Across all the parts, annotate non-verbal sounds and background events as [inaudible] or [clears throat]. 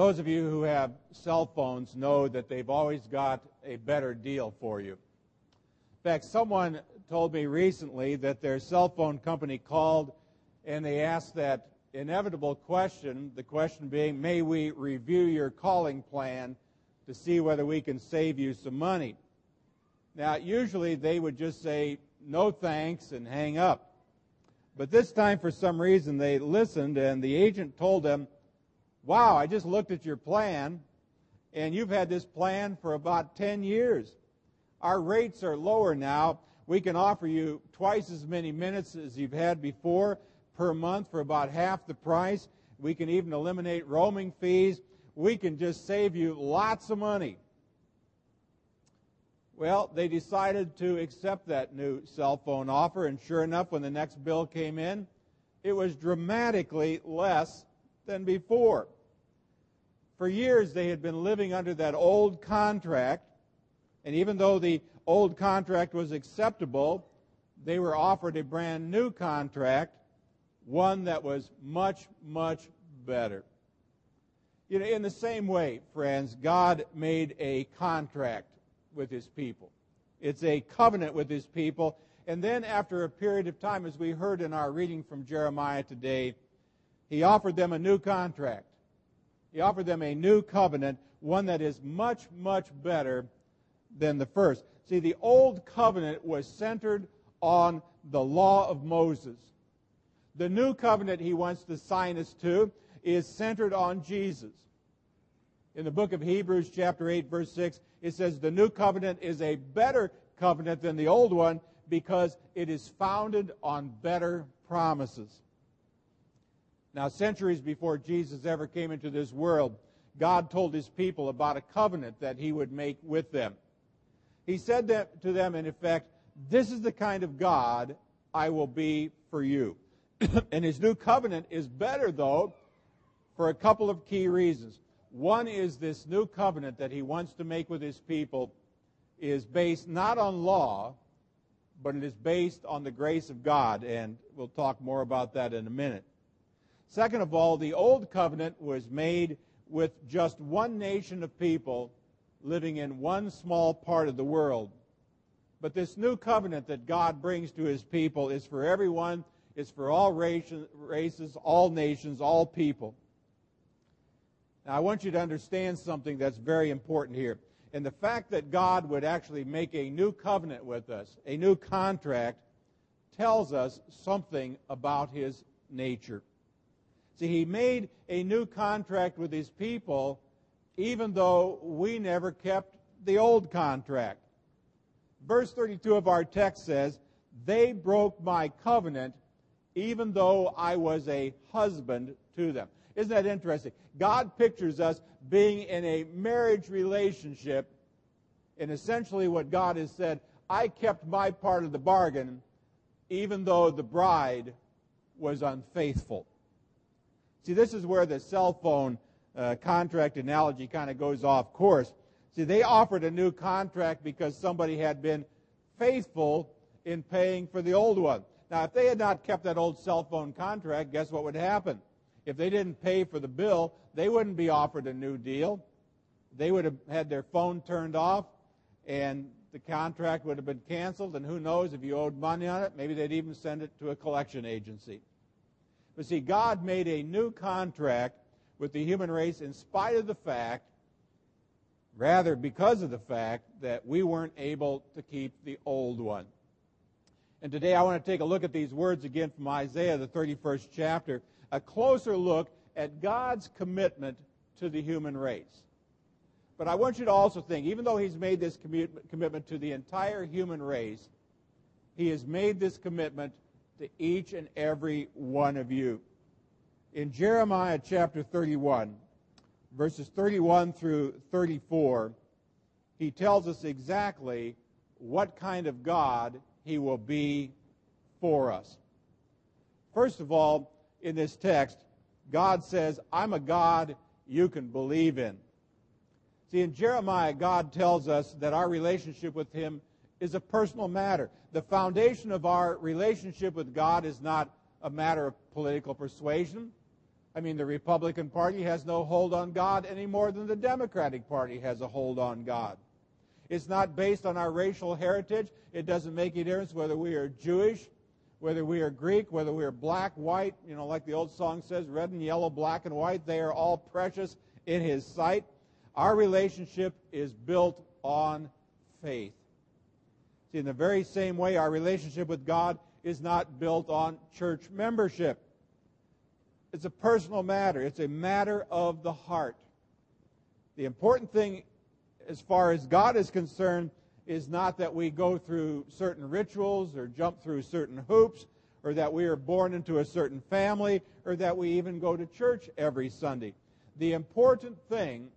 Those of you who have cell phones know that they've always got a better deal for you. In fact, someone told me recently that their cell phone company called and they asked that inevitable question, the question being, may we review your calling plan to see whether we can save you some money? Now, usually they would just say, no thanks, and hang up. But this time, for some reason, they listened, and the agent told them, Wow, I just looked at your plan, and you've had this plan for about 10 years. Our rates are lower now. We can offer you twice as many minutes as you've had before per month for about half the price. We can even eliminate roaming fees. We can just save you lots of money. Well, they decided to accept that new cell phone offer, and sure enough, when the next bill came in, it was dramatically less than before. For years, they had been living under that old contract, and even though the old contract was acceptable, they were offered a brand new contract, one that was much, much better. You know, in the same way, friends, God made a contract with his people. It's a covenant with his people. And then, after a period of time, as we heard in our reading from Jeremiah today, he offered them a new contract. He offered them a new covenant, one that is much, much better than the first. See, the old covenant was centered on the law of Moses. The new covenant he wants to sign us to is centered on Jesus. In the book of Hebrews, chapter 8, verse 6, it says, The new covenant is a better covenant than the old one because it is founded on better promises. Now, centuries before Jesus ever came into this world, God told his people about a covenant that he would make with them. He said that to them, in effect, This is the kind of God I will be for you. [clears throat] and his new covenant is better, though, for a couple of key reasons. One is this new covenant that he wants to make with his people is based not on law, but it is based on the grace of God, and we'll talk more about that in a minute. Second of all, the old covenant was made with just one nation of people living in one small part of the world. But this new covenant that God brings to his people is for everyone, it's for all races, all nations, all people. Now, I want you to understand something that's very important here. And the fact that God would actually make a new covenant with us, a new contract, tells us something about his nature. See, he made a new contract with his people even though we never kept the old contract. Verse 32 of our text says, They broke my covenant even though I was a husband to them. Isn't that interesting? God pictures us being in a marriage relationship, and essentially what God has said, I kept my part of the bargain even though the bride was unfaithful. See, this is where the cell phone uh, contract analogy kind of goes off course. See, they offered a new contract because somebody had been faithful in paying for the old one. Now, if they had not kept that old cell phone contract, guess what would happen? If they didn't pay for the bill, they wouldn't be offered a new deal. They would have had their phone turned off, and the contract would have been canceled. And who knows if you owed money on it, maybe they'd even send it to a collection agency. But see, God made a new contract with the human race in spite of the fact, rather because of the fact, that we weren't able to keep the old one. And today I want to take a look at these words again from Isaiah, the 31st chapter, a closer look at God's commitment to the human race. But I want you to also think, even though He's made this commitment to the entire human race, He has made this commitment to each and every one of you. In Jeremiah chapter 31, verses 31 through 34, he tells us exactly what kind of God he will be for us. First of all, in this text, God says, I'm a God you can believe in. See, in Jeremiah, God tells us that our relationship with him is a personal matter. The foundation of our relationship with God is not a matter of political persuasion, I mean, the Republican Party has no hold on God any more than the Democratic Party has a hold on God. It's not based on our racial heritage. It doesn't make any difference whether we are Jewish, whether we are Greek, whether we are black, white, you know, like the old song says, red and yellow, black and white. They are all precious in His sight. Our relationship is built on faith. See, in the very same way, our relationship with God is not built on church membership. It's a personal matter, it's a matter of the heart. The important thing, as far as God is concerned, is not that we go through certain rituals or jump through certain hoops or that we are born into a certain family or that we even go to church every Sunday. The important thing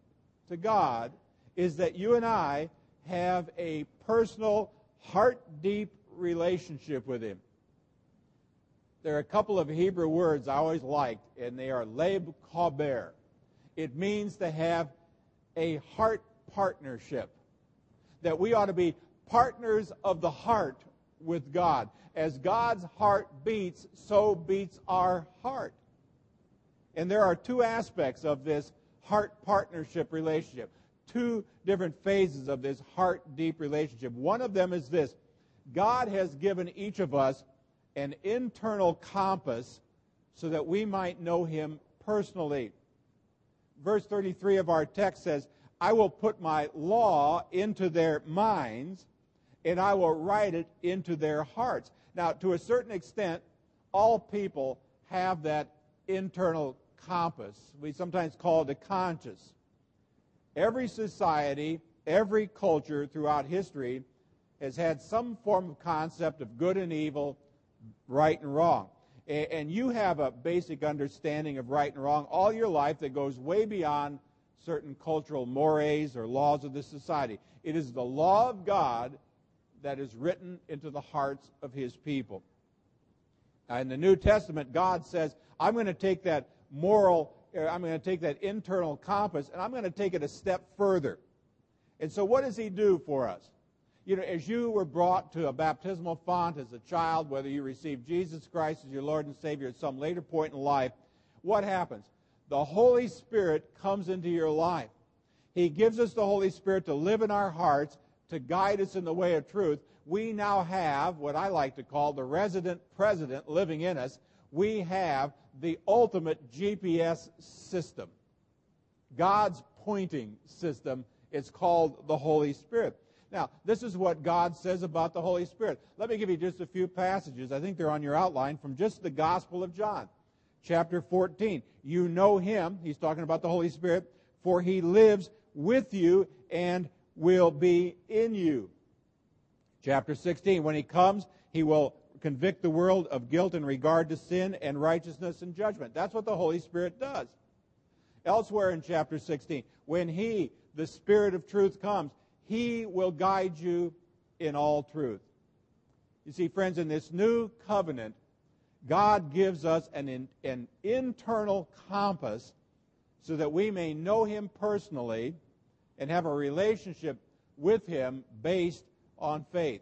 to God is that you and I have a personal, heart deep relationship with Him. There are a couple of Hebrew words I always liked, and they are leb chaber. It means to have a heart partnership. That we ought to be partners of the heart with God. As God's heart beats, so beats our heart. And there are two aspects of this heart partnership relationship, two different phases of this heart deep relationship. One of them is this God has given each of us an internal compass so that we might know him personally. Verse 33 of our text says, I will put my law into their minds and I will write it into their hearts. Now, to a certain extent, all people have that internal compass. We sometimes call it a conscience. Every society, every culture throughout history has had some form of concept of good and evil, right and wrong. And you have a basic understanding of right and wrong all your life that goes way beyond certain cultural mores or laws of the society. It is the law of God that is written into the hearts of his people. Now, in the New Testament, God says, I'm going to take that moral, Uh, I'm going to take that internal compass, and I'm going to take it a step further. And so, what does he do for us? you know, as you were brought to a baptismal font as a child, whether you received Jesus Christ as your Lord and Savior at some later point in life, what happens? The Holy Spirit comes into your life. He gives us the Holy Spirit to live in our hearts, to guide us in the way of truth. We now have what I like to call the resident president living in us. We have the ultimate GPS system, God's pointing system. It's called the Holy Spirit. Now, this is what God says about the Holy Spirit. Let me give you just a few passages. I think they're on your outline from just the Gospel of John, chapter 14. You know him, he's talking about the Holy Spirit, for he lives with you and will be in you. Chapter 16, when he comes, he will convict the world of guilt in regard to sin and righteousness and judgment. That's what the Holy Spirit does. Elsewhere in chapter 16, when he, the Spirit of truth, comes, he will guide you in all truth. You see, friends, in this new covenant, God gives us an, in, an internal compass so that we may know Him personally and have a relationship with Him based on faith.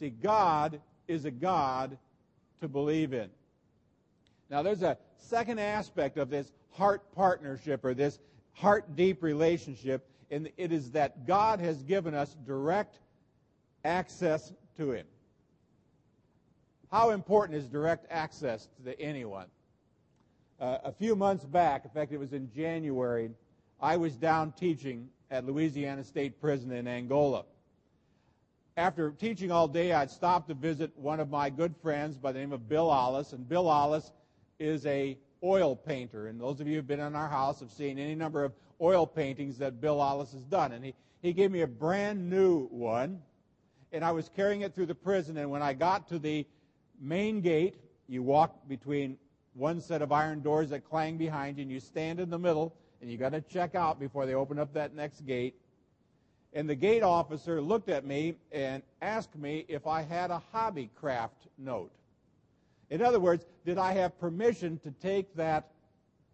See, God is a God to believe in. Now, there's a second aspect of this heart partnership or this heart deep relationship and it is that God has given us direct access to Him. How important is direct access to anyone? Uh, a few months back, in fact, it was in January, I was down teaching at Louisiana State Prison in Angola. After teaching all day, I'd stopped to visit one of my good friends by the name of Bill Ollis, and Bill Ollis is a oil painter. And those of you who've been in our house have seen any number of oil paintings that Bill Ollis has done. And he, he gave me a brand new one. And I was carrying it through the prison. And when I got to the main gate, you walk between one set of iron doors that clang behind you, and you stand in the middle, and you got to check out before they open up that next gate. And the gate officer looked at me and asked me if I had a hobby craft note. In other words, did I have permission to take that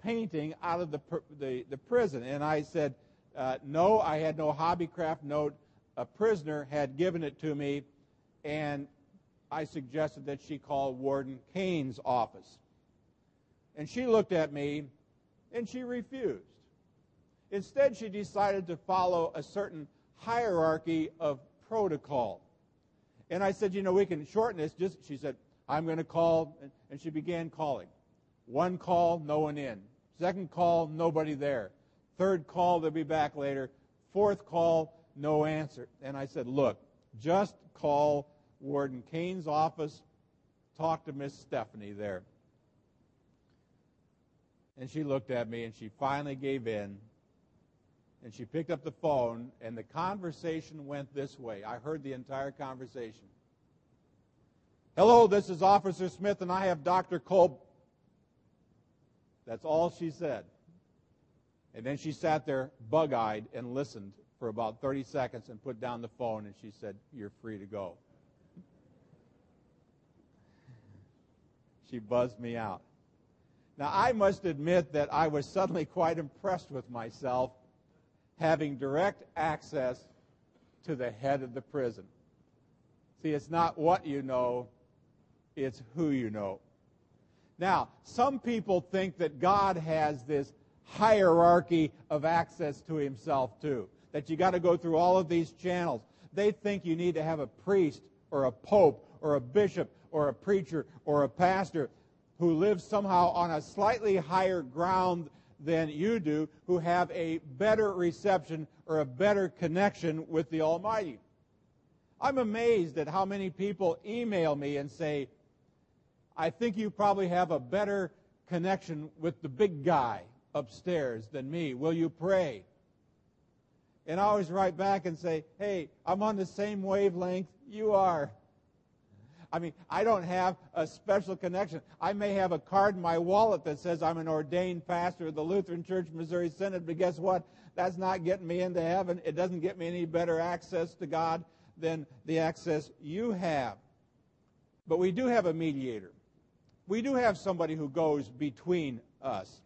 painting out of the, the, the prison? And I said, uh, no, I had no hobbycraft note. A prisoner had given it to me, and I suggested that she call Warden Cain's office. And she looked at me And she refused. Instead, she decided to follow a certain hierarchy of protocol. And I said, you know, we can shorten this. Just she said, I'm going to call, and she began calling. One call, no one in. Second call, nobody there. Third call, they'll be back later. Fourth call, no answer. And I said, look, just call Warden Cain's office, talk to Miss Stephanie there. And she looked at me and she finally gave in. And she picked up the phone, and the conversation went this way. I heard the entire conversation. Hello, this is Officer Smith, and I have Dr. Kolb. That's all she said. And then she sat there bug eyed and listened for about 30 seconds and put down the phone and she said, You're free to go. she buzzed me out. Now, I must admit that I was suddenly quite impressed with myself having direct access to the head of the prison. See, it's not what you know, it's who you know. Now, some people think that God has this hierarchy of access to himself too. That you got to go through all of these channels. They think you need to have a priest or a pope or a bishop or a preacher or a pastor who lives somehow on a slightly higher ground than you do, who have a better reception or a better connection with the Almighty. I'm amazed at how many people email me and say, I think you probably have a better connection with the big guy upstairs than me. Will you pray? And I always write back and say, hey, I'm on the same wavelength you are. I mean, I don't have a special connection. I may have a card in my wallet that says I'm an ordained pastor of the Lutheran Church Missouri Synod, but guess what? That's not getting me into heaven. It doesn't get me any better access to God than the access you have. But we do have a mediator. We do have somebody who goes between us.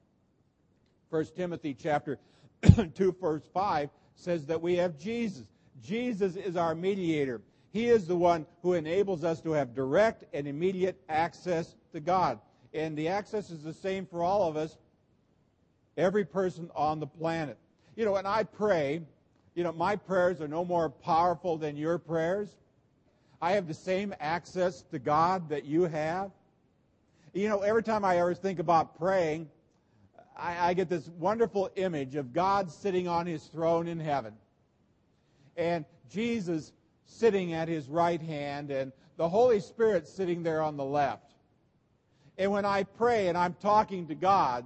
1 Timothy chapter [clears throat] 2 verse 5 says that we have Jesus. Jesus is our mediator. He is the one who enables us to have direct and immediate access to God. And the access is the same for all of us, every person on the planet. You know, and I pray, you know, my prayers are no more powerful than your prayers. I have the same access to God that you have. You know, every time I ever think about praying, I, I get this wonderful image of God sitting on his throne in heaven. And Jesus sitting at his right hand and the Holy Spirit sitting there on the left. And when I pray and I'm talking to God,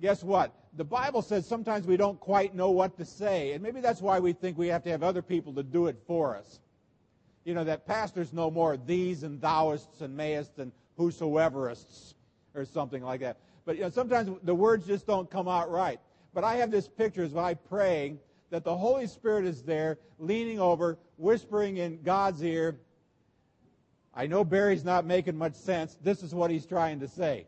guess what? The Bible says sometimes we don't quite know what to say. And maybe that's why we think we have to have other people to do it for us. You know, that pastors know more these and thouists and mayest and whosoeverists or something like that. But you know, sometimes the words just don't come out right. But I have this picture as I praying that the Holy Spirit is there, leaning over, whispering in God's ear. I know Barry's not making much sense. This is what he's trying to say.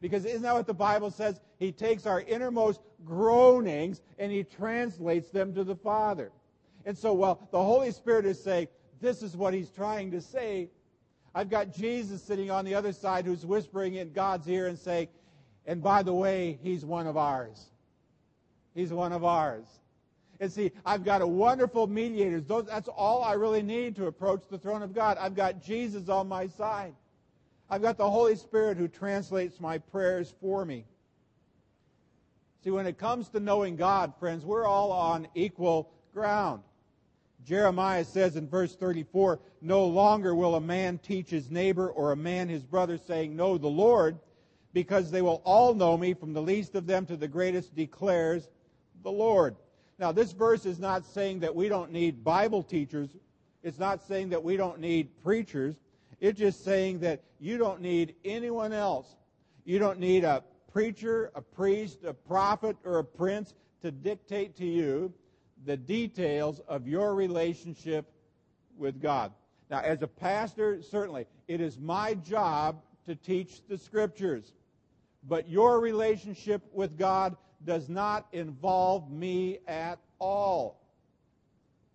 Because isn't that what the Bible says? He takes our innermost groanings and he translates them to the Father. And so, while the Holy Spirit is saying, this is what he's trying to say, I've got Jesus sitting on the other side who's whispering in God's ear and saying, and by the way, he's one of ours. He's one of ours. And see, I've got a wonderful mediator. that's all I really need to approach the throne of God. I've got Jesus on my side. I've got the Holy Spirit who translates my prayers for me. See, when it comes to knowing God, friends, we're all on equal ground. Jeremiah says in verse 34, No longer will a man teach his neighbor or a man his brother, saying, Know the Lord, because they will all know me, from the least of them to the greatest, declares the Lord. Now, this verse is not saying that we don't need Bible teachers. It's not saying that we don't need preachers. It's just saying that you don't need anyone else. You don't need a preacher, a priest, a prophet, or a prince to dictate to you the details of your relationship with God. Now, as a pastor, certainly, it is my job to teach the Scriptures. But your relationship with God does not involve me at all.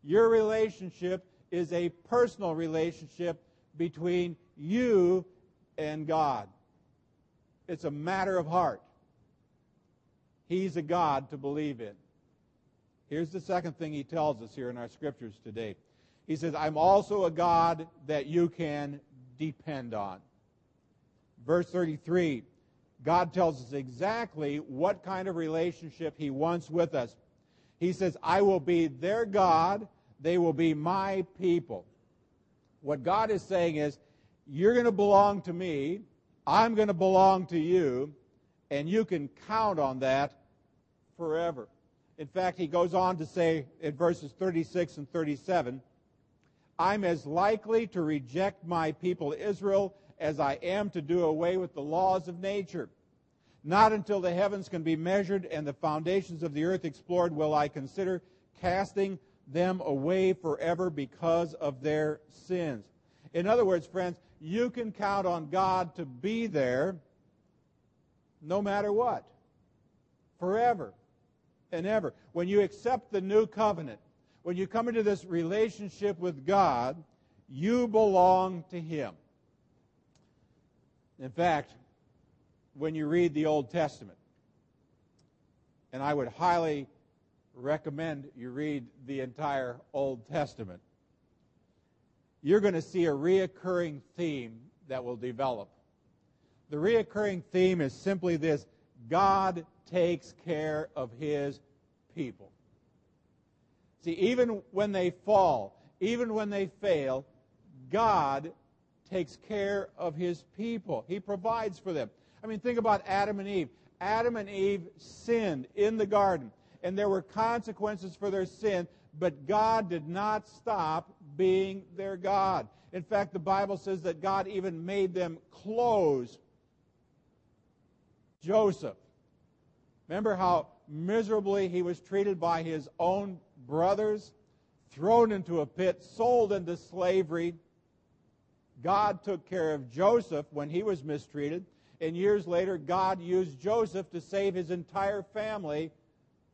Your relationship is a personal relationship between you and God. It's a matter of heart. He's a God to believe in. Here's the second thing he tells us here in our scriptures today. He says, I'm also a God that you can depend on. Verse 33, God tells us exactly what kind of relationship he wants with us. He says, I will be their God, they will be my people. What God is saying is, you're going to belong to me, I'm going to belong to you, and you can count on that forever. In fact, he goes on to say in verses 36 and 37, I'm as likely to reject my people Israel as I am to do away with the laws of nature. Not until the heavens can be measured and the foundations of the earth explored will I consider casting them away forever because of their sins. In other words, friends, you can count on God to be there no matter what, forever and ever. When you accept the new covenant, when you come into this relationship with God, you belong to Him. In fact, when you read the Old Testament, and I would highly recommend you read the entire Old Testament, you're going to see a reoccurring theme that will develop. The reoccurring theme is simply this God takes care of his people. See, even when they fall, even when they fail, God takes care of his people. He provides for them. I mean, think about Adam and Eve. Adam and Eve sinned in the garden, and there were consequences for their sin, but God did not stop being their God. In fact, the Bible says that God even made them clothes Joseph. Remember how miserably he was treated by his own brothers, thrown into a pit, sold into slavery. God took care of Joseph when he was mistreated, and years later, God used Joseph to save his entire family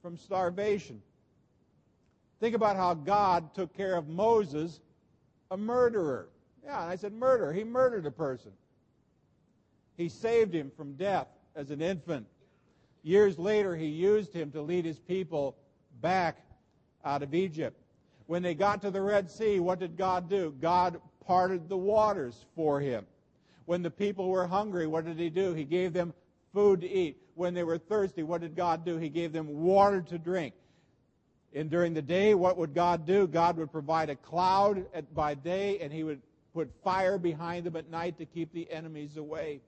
from starvation. Think about how God took care of Moses, a murderer. Yeah, and I said murder. He murdered a person. He saved him from death as an infant. Years later, he used him to lead his people back out of Egypt. When they got to the Red Sea, what did God do? God parted the waters for him. When the people were hungry, what did he do? He gave them food to eat. When they were thirsty, what did God do? He gave them water to drink. And during the day, what would God do? God would provide a cloud at, by day, and he would put fire behind them at night to keep the enemies away.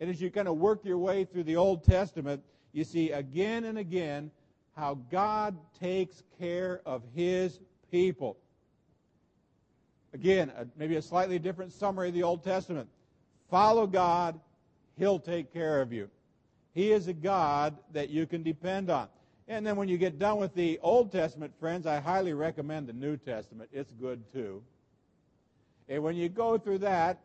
And as you kind of work your way through the Old Testament, you see again and again how God takes care of his people. Again, maybe a slightly different summary of the Old Testament. Follow God, he'll take care of you. He is a God that you can depend on. And then when you get done with the Old Testament, friends, I highly recommend the New Testament. It's good too. And when you go through that,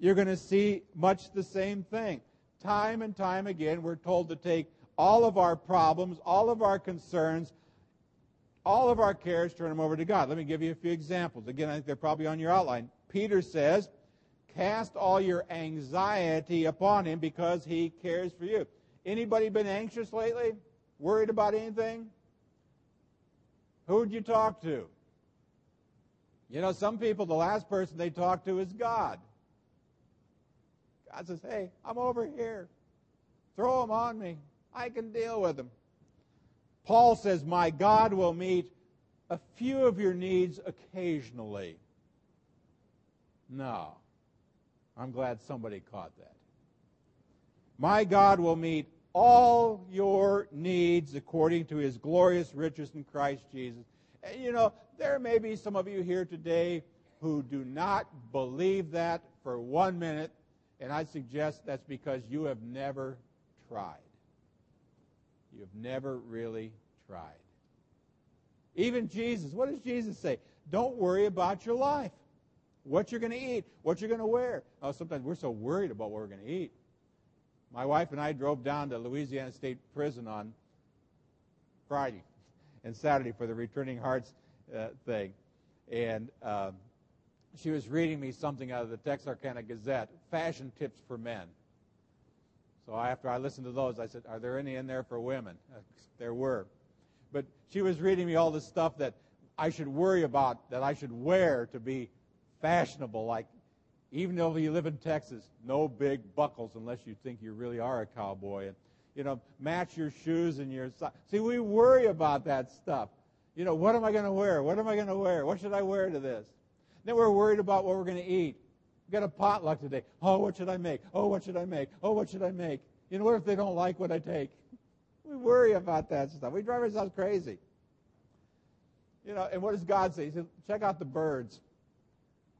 you're going to see much the same thing. Time and time again, we're told to take all of our problems, all of our concerns, all of our cares, turn them over to God. Let me give you a few examples. Again, I think they're probably on your outline. Peter says, Cast all your anxiety upon him because he cares for you. Anybody been anxious lately? Worried about anything? Who'd you talk to? You know, some people, the last person they talk to is God. God says, hey, I'm over here. Throw them on me. I can deal with them. Paul says, my God will meet a few of your needs occasionally. No. I'm glad somebody caught that. My God will meet all your needs according to his glorious riches in Christ Jesus. And you know, there may be some of you here today who do not believe that for one minute and I suggest that's because you have never tried. You have never really tried. Even Jesus, what does Jesus say? Don't worry about your life. What you're going to eat, what you're going to wear. Oh, sometimes we're so worried about what we're going to eat. My wife and I drove down to Louisiana State Prison on Friday [laughs] and Saturday for the Returning Hearts uh, thing. And um, she was reading me something out of the Texarkana Gazette, fashion tips for men. So after I listened to those, I said, Are there any in there for women? Uh, there were. But she was reading me all the stuff that I should worry about, that I should wear to be fashionable, like even though you live in Texas, no big buckles unless you think you really are a cowboy. And, you know, match your shoes and your socks. See, we worry about that stuff. You know, what am I going to wear? What am I going to wear? What should I wear to this? Then we're worried about what we're going to eat. We've got a potluck today. Oh, what should I make? Oh, what should I make? Oh, what should I make? You know, what if they don't like what I take? We worry about that stuff. We drive ourselves crazy. You know, and what does God say? He says, check out the birds.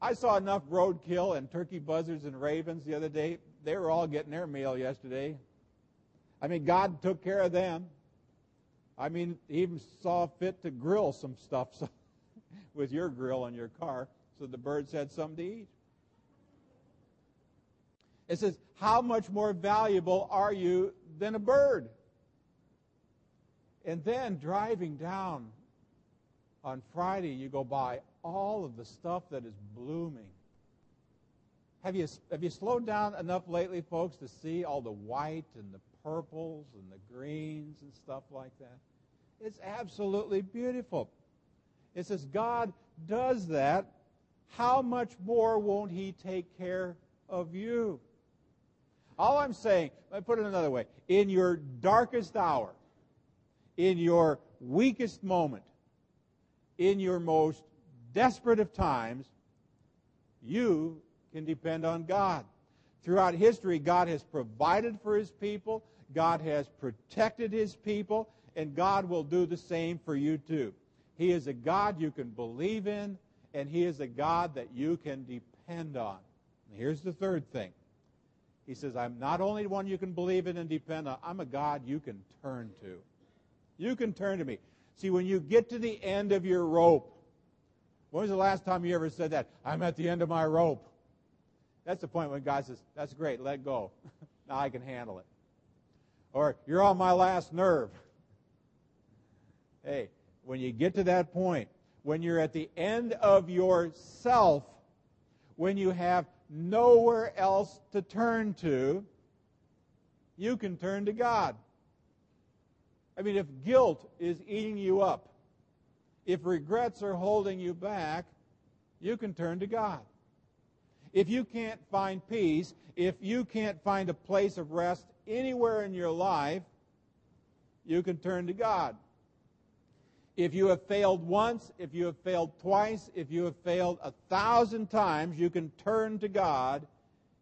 I saw enough roadkill and turkey buzzards and ravens the other day. They were all getting their meal yesterday. I mean, God took care of them. I mean, he even saw fit to grill some stuff [laughs] with your grill on your car so the birds had something to eat. It says, How much more valuable are you than a bird? And then driving down on Friday, you go by all of the stuff that is blooming. Have you, have you slowed down enough lately, folks, to see all the white and the purples and the greens and stuff like that? It's absolutely beautiful. It says God does that. How much more won't He take care of you? All I'm saying, let me put it another way. In your darkest hour, in your weakest moment, in your most desperate of times, you can depend on God. Throughout history, God has provided for his people, God has protected his people, and God will do the same for you too. He is a God you can believe in, and he is a God that you can depend on. Here's the third thing. He says, I'm not only one you can believe in and depend on, uh, I'm a God you can turn to. You can turn to me. See, when you get to the end of your rope, when was the last time you ever said that? I'm at the end of my rope. That's the point when God says, That's great, let go. [laughs] now I can handle it. Or, You're on my last nerve. hey, when you get to that point, when you're at the end of yourself, when you have nowhere else to turn to, you can turn to God. I mean, if guilt is eating you up, if regrets are holding you back, you can turn to God. If you can't find peace, if you can't find a place of rest anywhere in your life, you can turn to God. If you have failed once, if you have failed twice, if you have failed a thousand times, you can turn to God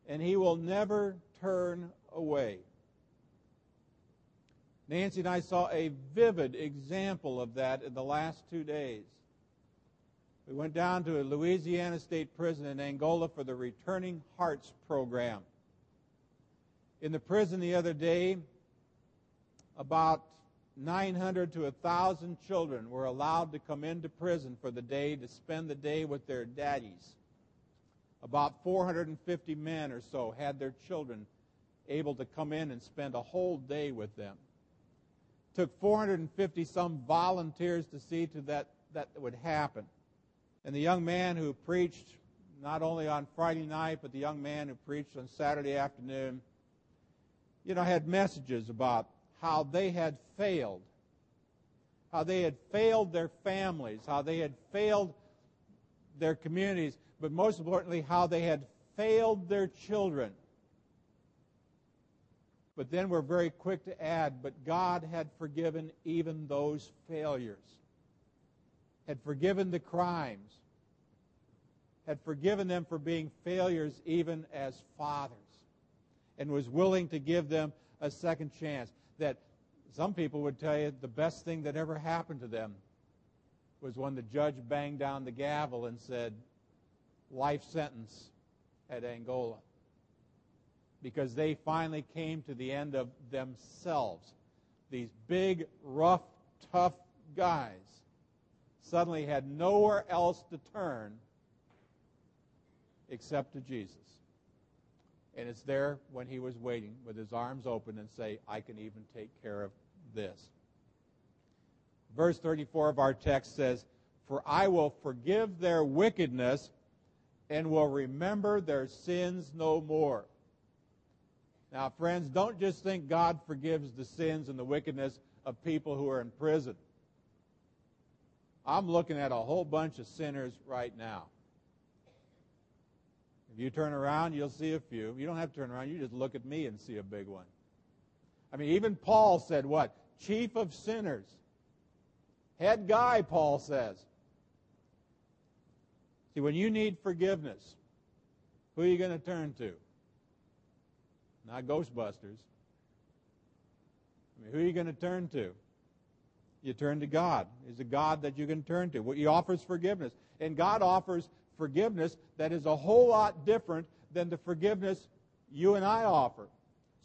and He will never turn away. Nancy and I saw a vivid example of that in the last two days. We went down to a Louisiana State Prison in Angola for the Returning Hearts program. In the prison the other day, about 900 to 1,000 children were allowed to come into prison for the day to spend the day with their daddies. About 450 men or so had their children able to come in and spend a whole day with them took 450 some volunteers to see to that that would happen. And the young man who preached not only on Friday night, but the young man who preached on Saturday afternoon, you know, had messages about how they had failed, how they had failed their families, how they had failed their communities, but most importantly, how they had failed their children. But then we're very quick to add, but God had forgiven even those failures, had forgiven the crimes, had forgiven them for being failures even as fathers, and was willing to give them a second chance. That some people would tell you the best thing that ever happened to them was when the judge banged down the gavel and said, life sentence at Angola because they finally came to the end of themselves. These big, rough, tough guys suddenly had nowhere else to turn except to Jesus. And it's there when he was waiting with his arms open and say, I can even take care of this. Verse 34 of our text says, For I will forgive their wickedness and will remember their sins no more. Now, friends, don't just think God forgives the sins and the wickedness of people who are in prison. I'm looking at a whole bunch of sinners right now. You turn around, you'll see a few. You don't have to turn around. You just look at me and see a big one. I mean, even Paul said what? Chief of sinners. Head guy, Paul says. See, when you need forgiveness, who are you going to turn to? Not Ghostbusters. I mean, who are you going to turn to? You turn to God. He's a God that you can turn to. He offers forgiveness. And God offers forgiveness that is a whole lot different than the forgiveness you and I offer.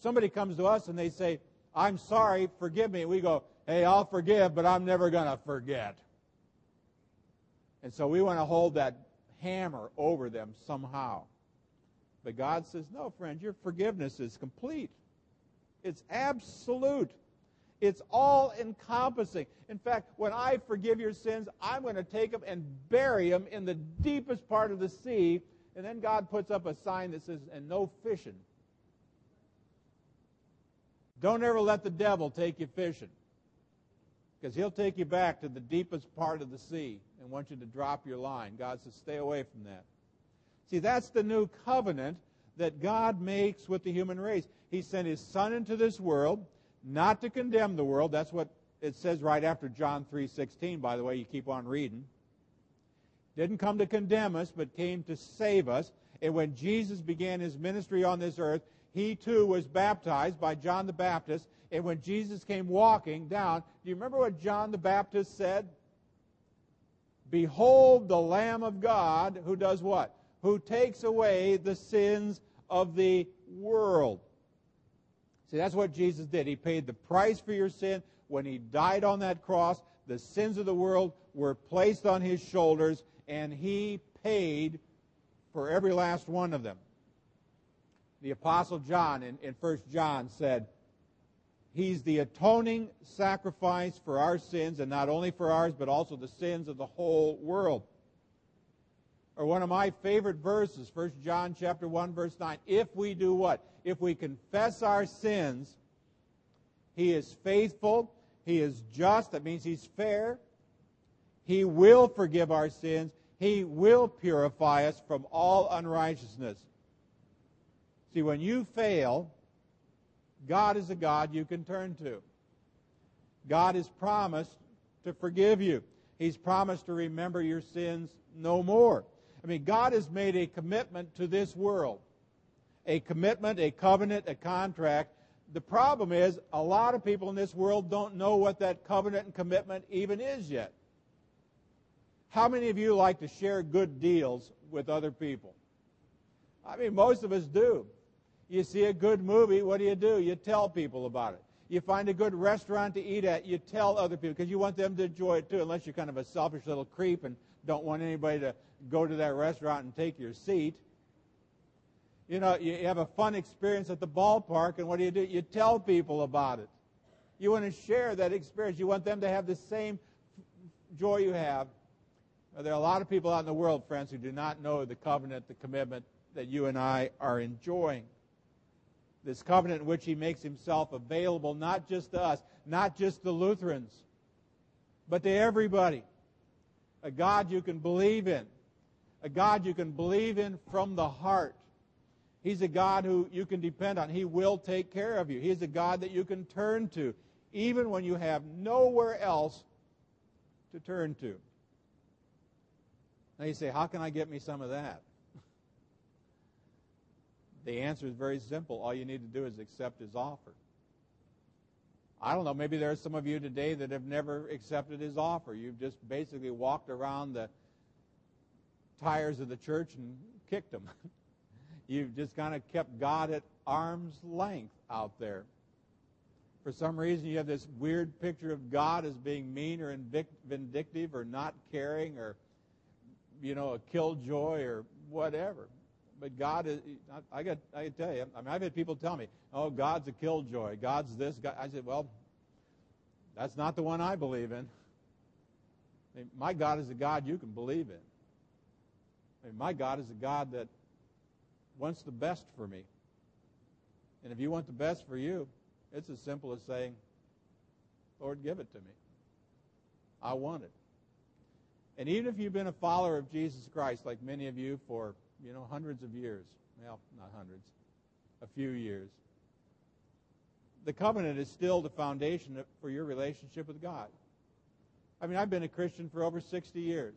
Somebody comes to us and they say, I'm sorry, forgive me. We go, hey, I'll forgive, but I'm never going to forget. And so we want to hold that hammer over them somehow. But God says, no, friend, your forgiveness is complete. It's absolute. It's all encompassing. In fact, when I forgive your sins, I'm going to take them and bury them in the deepest part of the sea. And then God puts up a sign that says, and no fishing. Don't ever let the devil take you fishing. Because he'll take you back to the deepest part of the sea and want you to drop your line. God says, stay away from that. See, that's the new covenant that God makes with the human race. He sent his son into this world not to condemn the world. That's what it says right after John 3:16 by the way, you keep on reading. Didn't come to condemn us, but came to save us. And when Jesus began his ministry on this earth, he too was baptized by John the Baptist. And when Jesus came walking down, do you remember what John the Baptist said? Behold the Lamb of God who does what? Who takes away the sins of the world. See, that's what Jesus did. He paid the price for your sin. When he died on that cross, the sins of the world were placed on his shoulders, and he paid for every last one of them. The Apostle John in, in 1 John said, He's the atoning sacrifice for our sins, and not only for ours, but also the sins of the whole world. Or one of my favorite verses, 1 John chapter 1, verse 9. If we do what? If we confess our sins, He is faithful, He is just, that means He's fair. He will forgive our sins, He will purify us from all unrighteousness. See, when you fail, God is a God you can turn to. God has promised to forgive you. He's promised to remember your sins no more. I mean, God has made a commitment to this world a commitment, a covenant, a contract. The problem is a lot of people in this world don't know what that covenant and commitment even is yet. How many of you like to share good deals with other people? I mean, most of us do. You see a good movie, what do you do? You tell people about it. You find a good restaurant to eat at, you tell other people because you want them to enjoy it too, unless you're kind of a selfish little creep and don't want anybody to go to that restaurant and take your seat you know, you have a fun experience at the ballpark, and what do you do? You tell people about it. You want to share that experience. You want them to have the same joy you have. There are a lot of people out in the world, friends, who do not know the covenant, the commitment that you and I are enjoying. This covenant in which he makes himself available not just to us, not just the Lutherans, but to everybody. A God you can believe in. A God you can believe in from the heart. He's a God who you can depend on. He will take care of you. He's a God that you can turn to, even when you have nowhere else to turn to. Now you say, How can I get me some of that? [laughs] The answer is very simple. All you need to do is accept his offer. I don't know, maybe there are some of you today that have never accepted his offer. You've just basically walked around the tires of the church and kicked them. [laughs] You've just kind of kept God at arm's length out there. For some reason, you have this weird picture of God as being mean or vindictive or not caring or, you know, a killjoy or whatever. But God is, I got, I tell you, I mean, I've had people tell me, oh, God's a killjoy. God's this. God. I said, well, that's not the one I believe in. I mean, my God is a God you can believe in. I mean, my God is a God that wants the best for me. And if you want the best for you, it's as simple as saying, Lord, give it to me. I want it. And even if you've been a follower of Jesus Christ, like many of you for, you know, hundreds of years, well, not hundreds, a few years, the covenant is still the foundation for your relationship with God. I mean, I've been a Christian for over 60 years.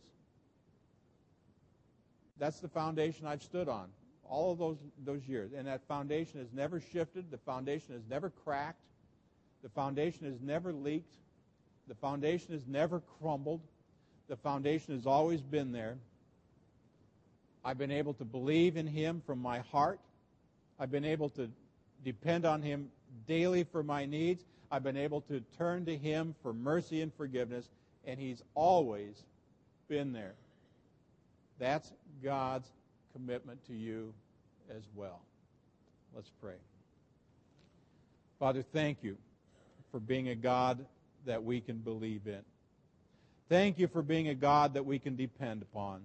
That's the foundation I've stood on all of those, those years. And that foundation has never shifted. The foundation has never cracked. The foundation has never leaked. The foundation has never crumbled. The foundation has always been there. I've been able to believe in Him from my heart. I've been able to depend on Him daily for my needs. I've been able to turn to Him for mercy and forgiveness, and He's always been there. That's God's commitment to you as well. Let's pray. Father, thank you for being a God that we can believe in. Thank you for being a God that we can depend upon.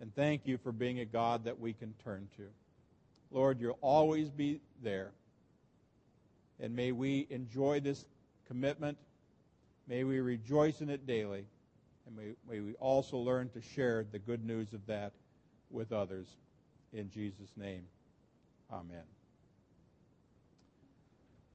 And thank you for being a God that we can turn to. Lord, you'll always be there. And may we enjoy this commitment. May we rejoice in it daily. And may, may we also learn to share the good news of that with others. In Jesus' name, amen.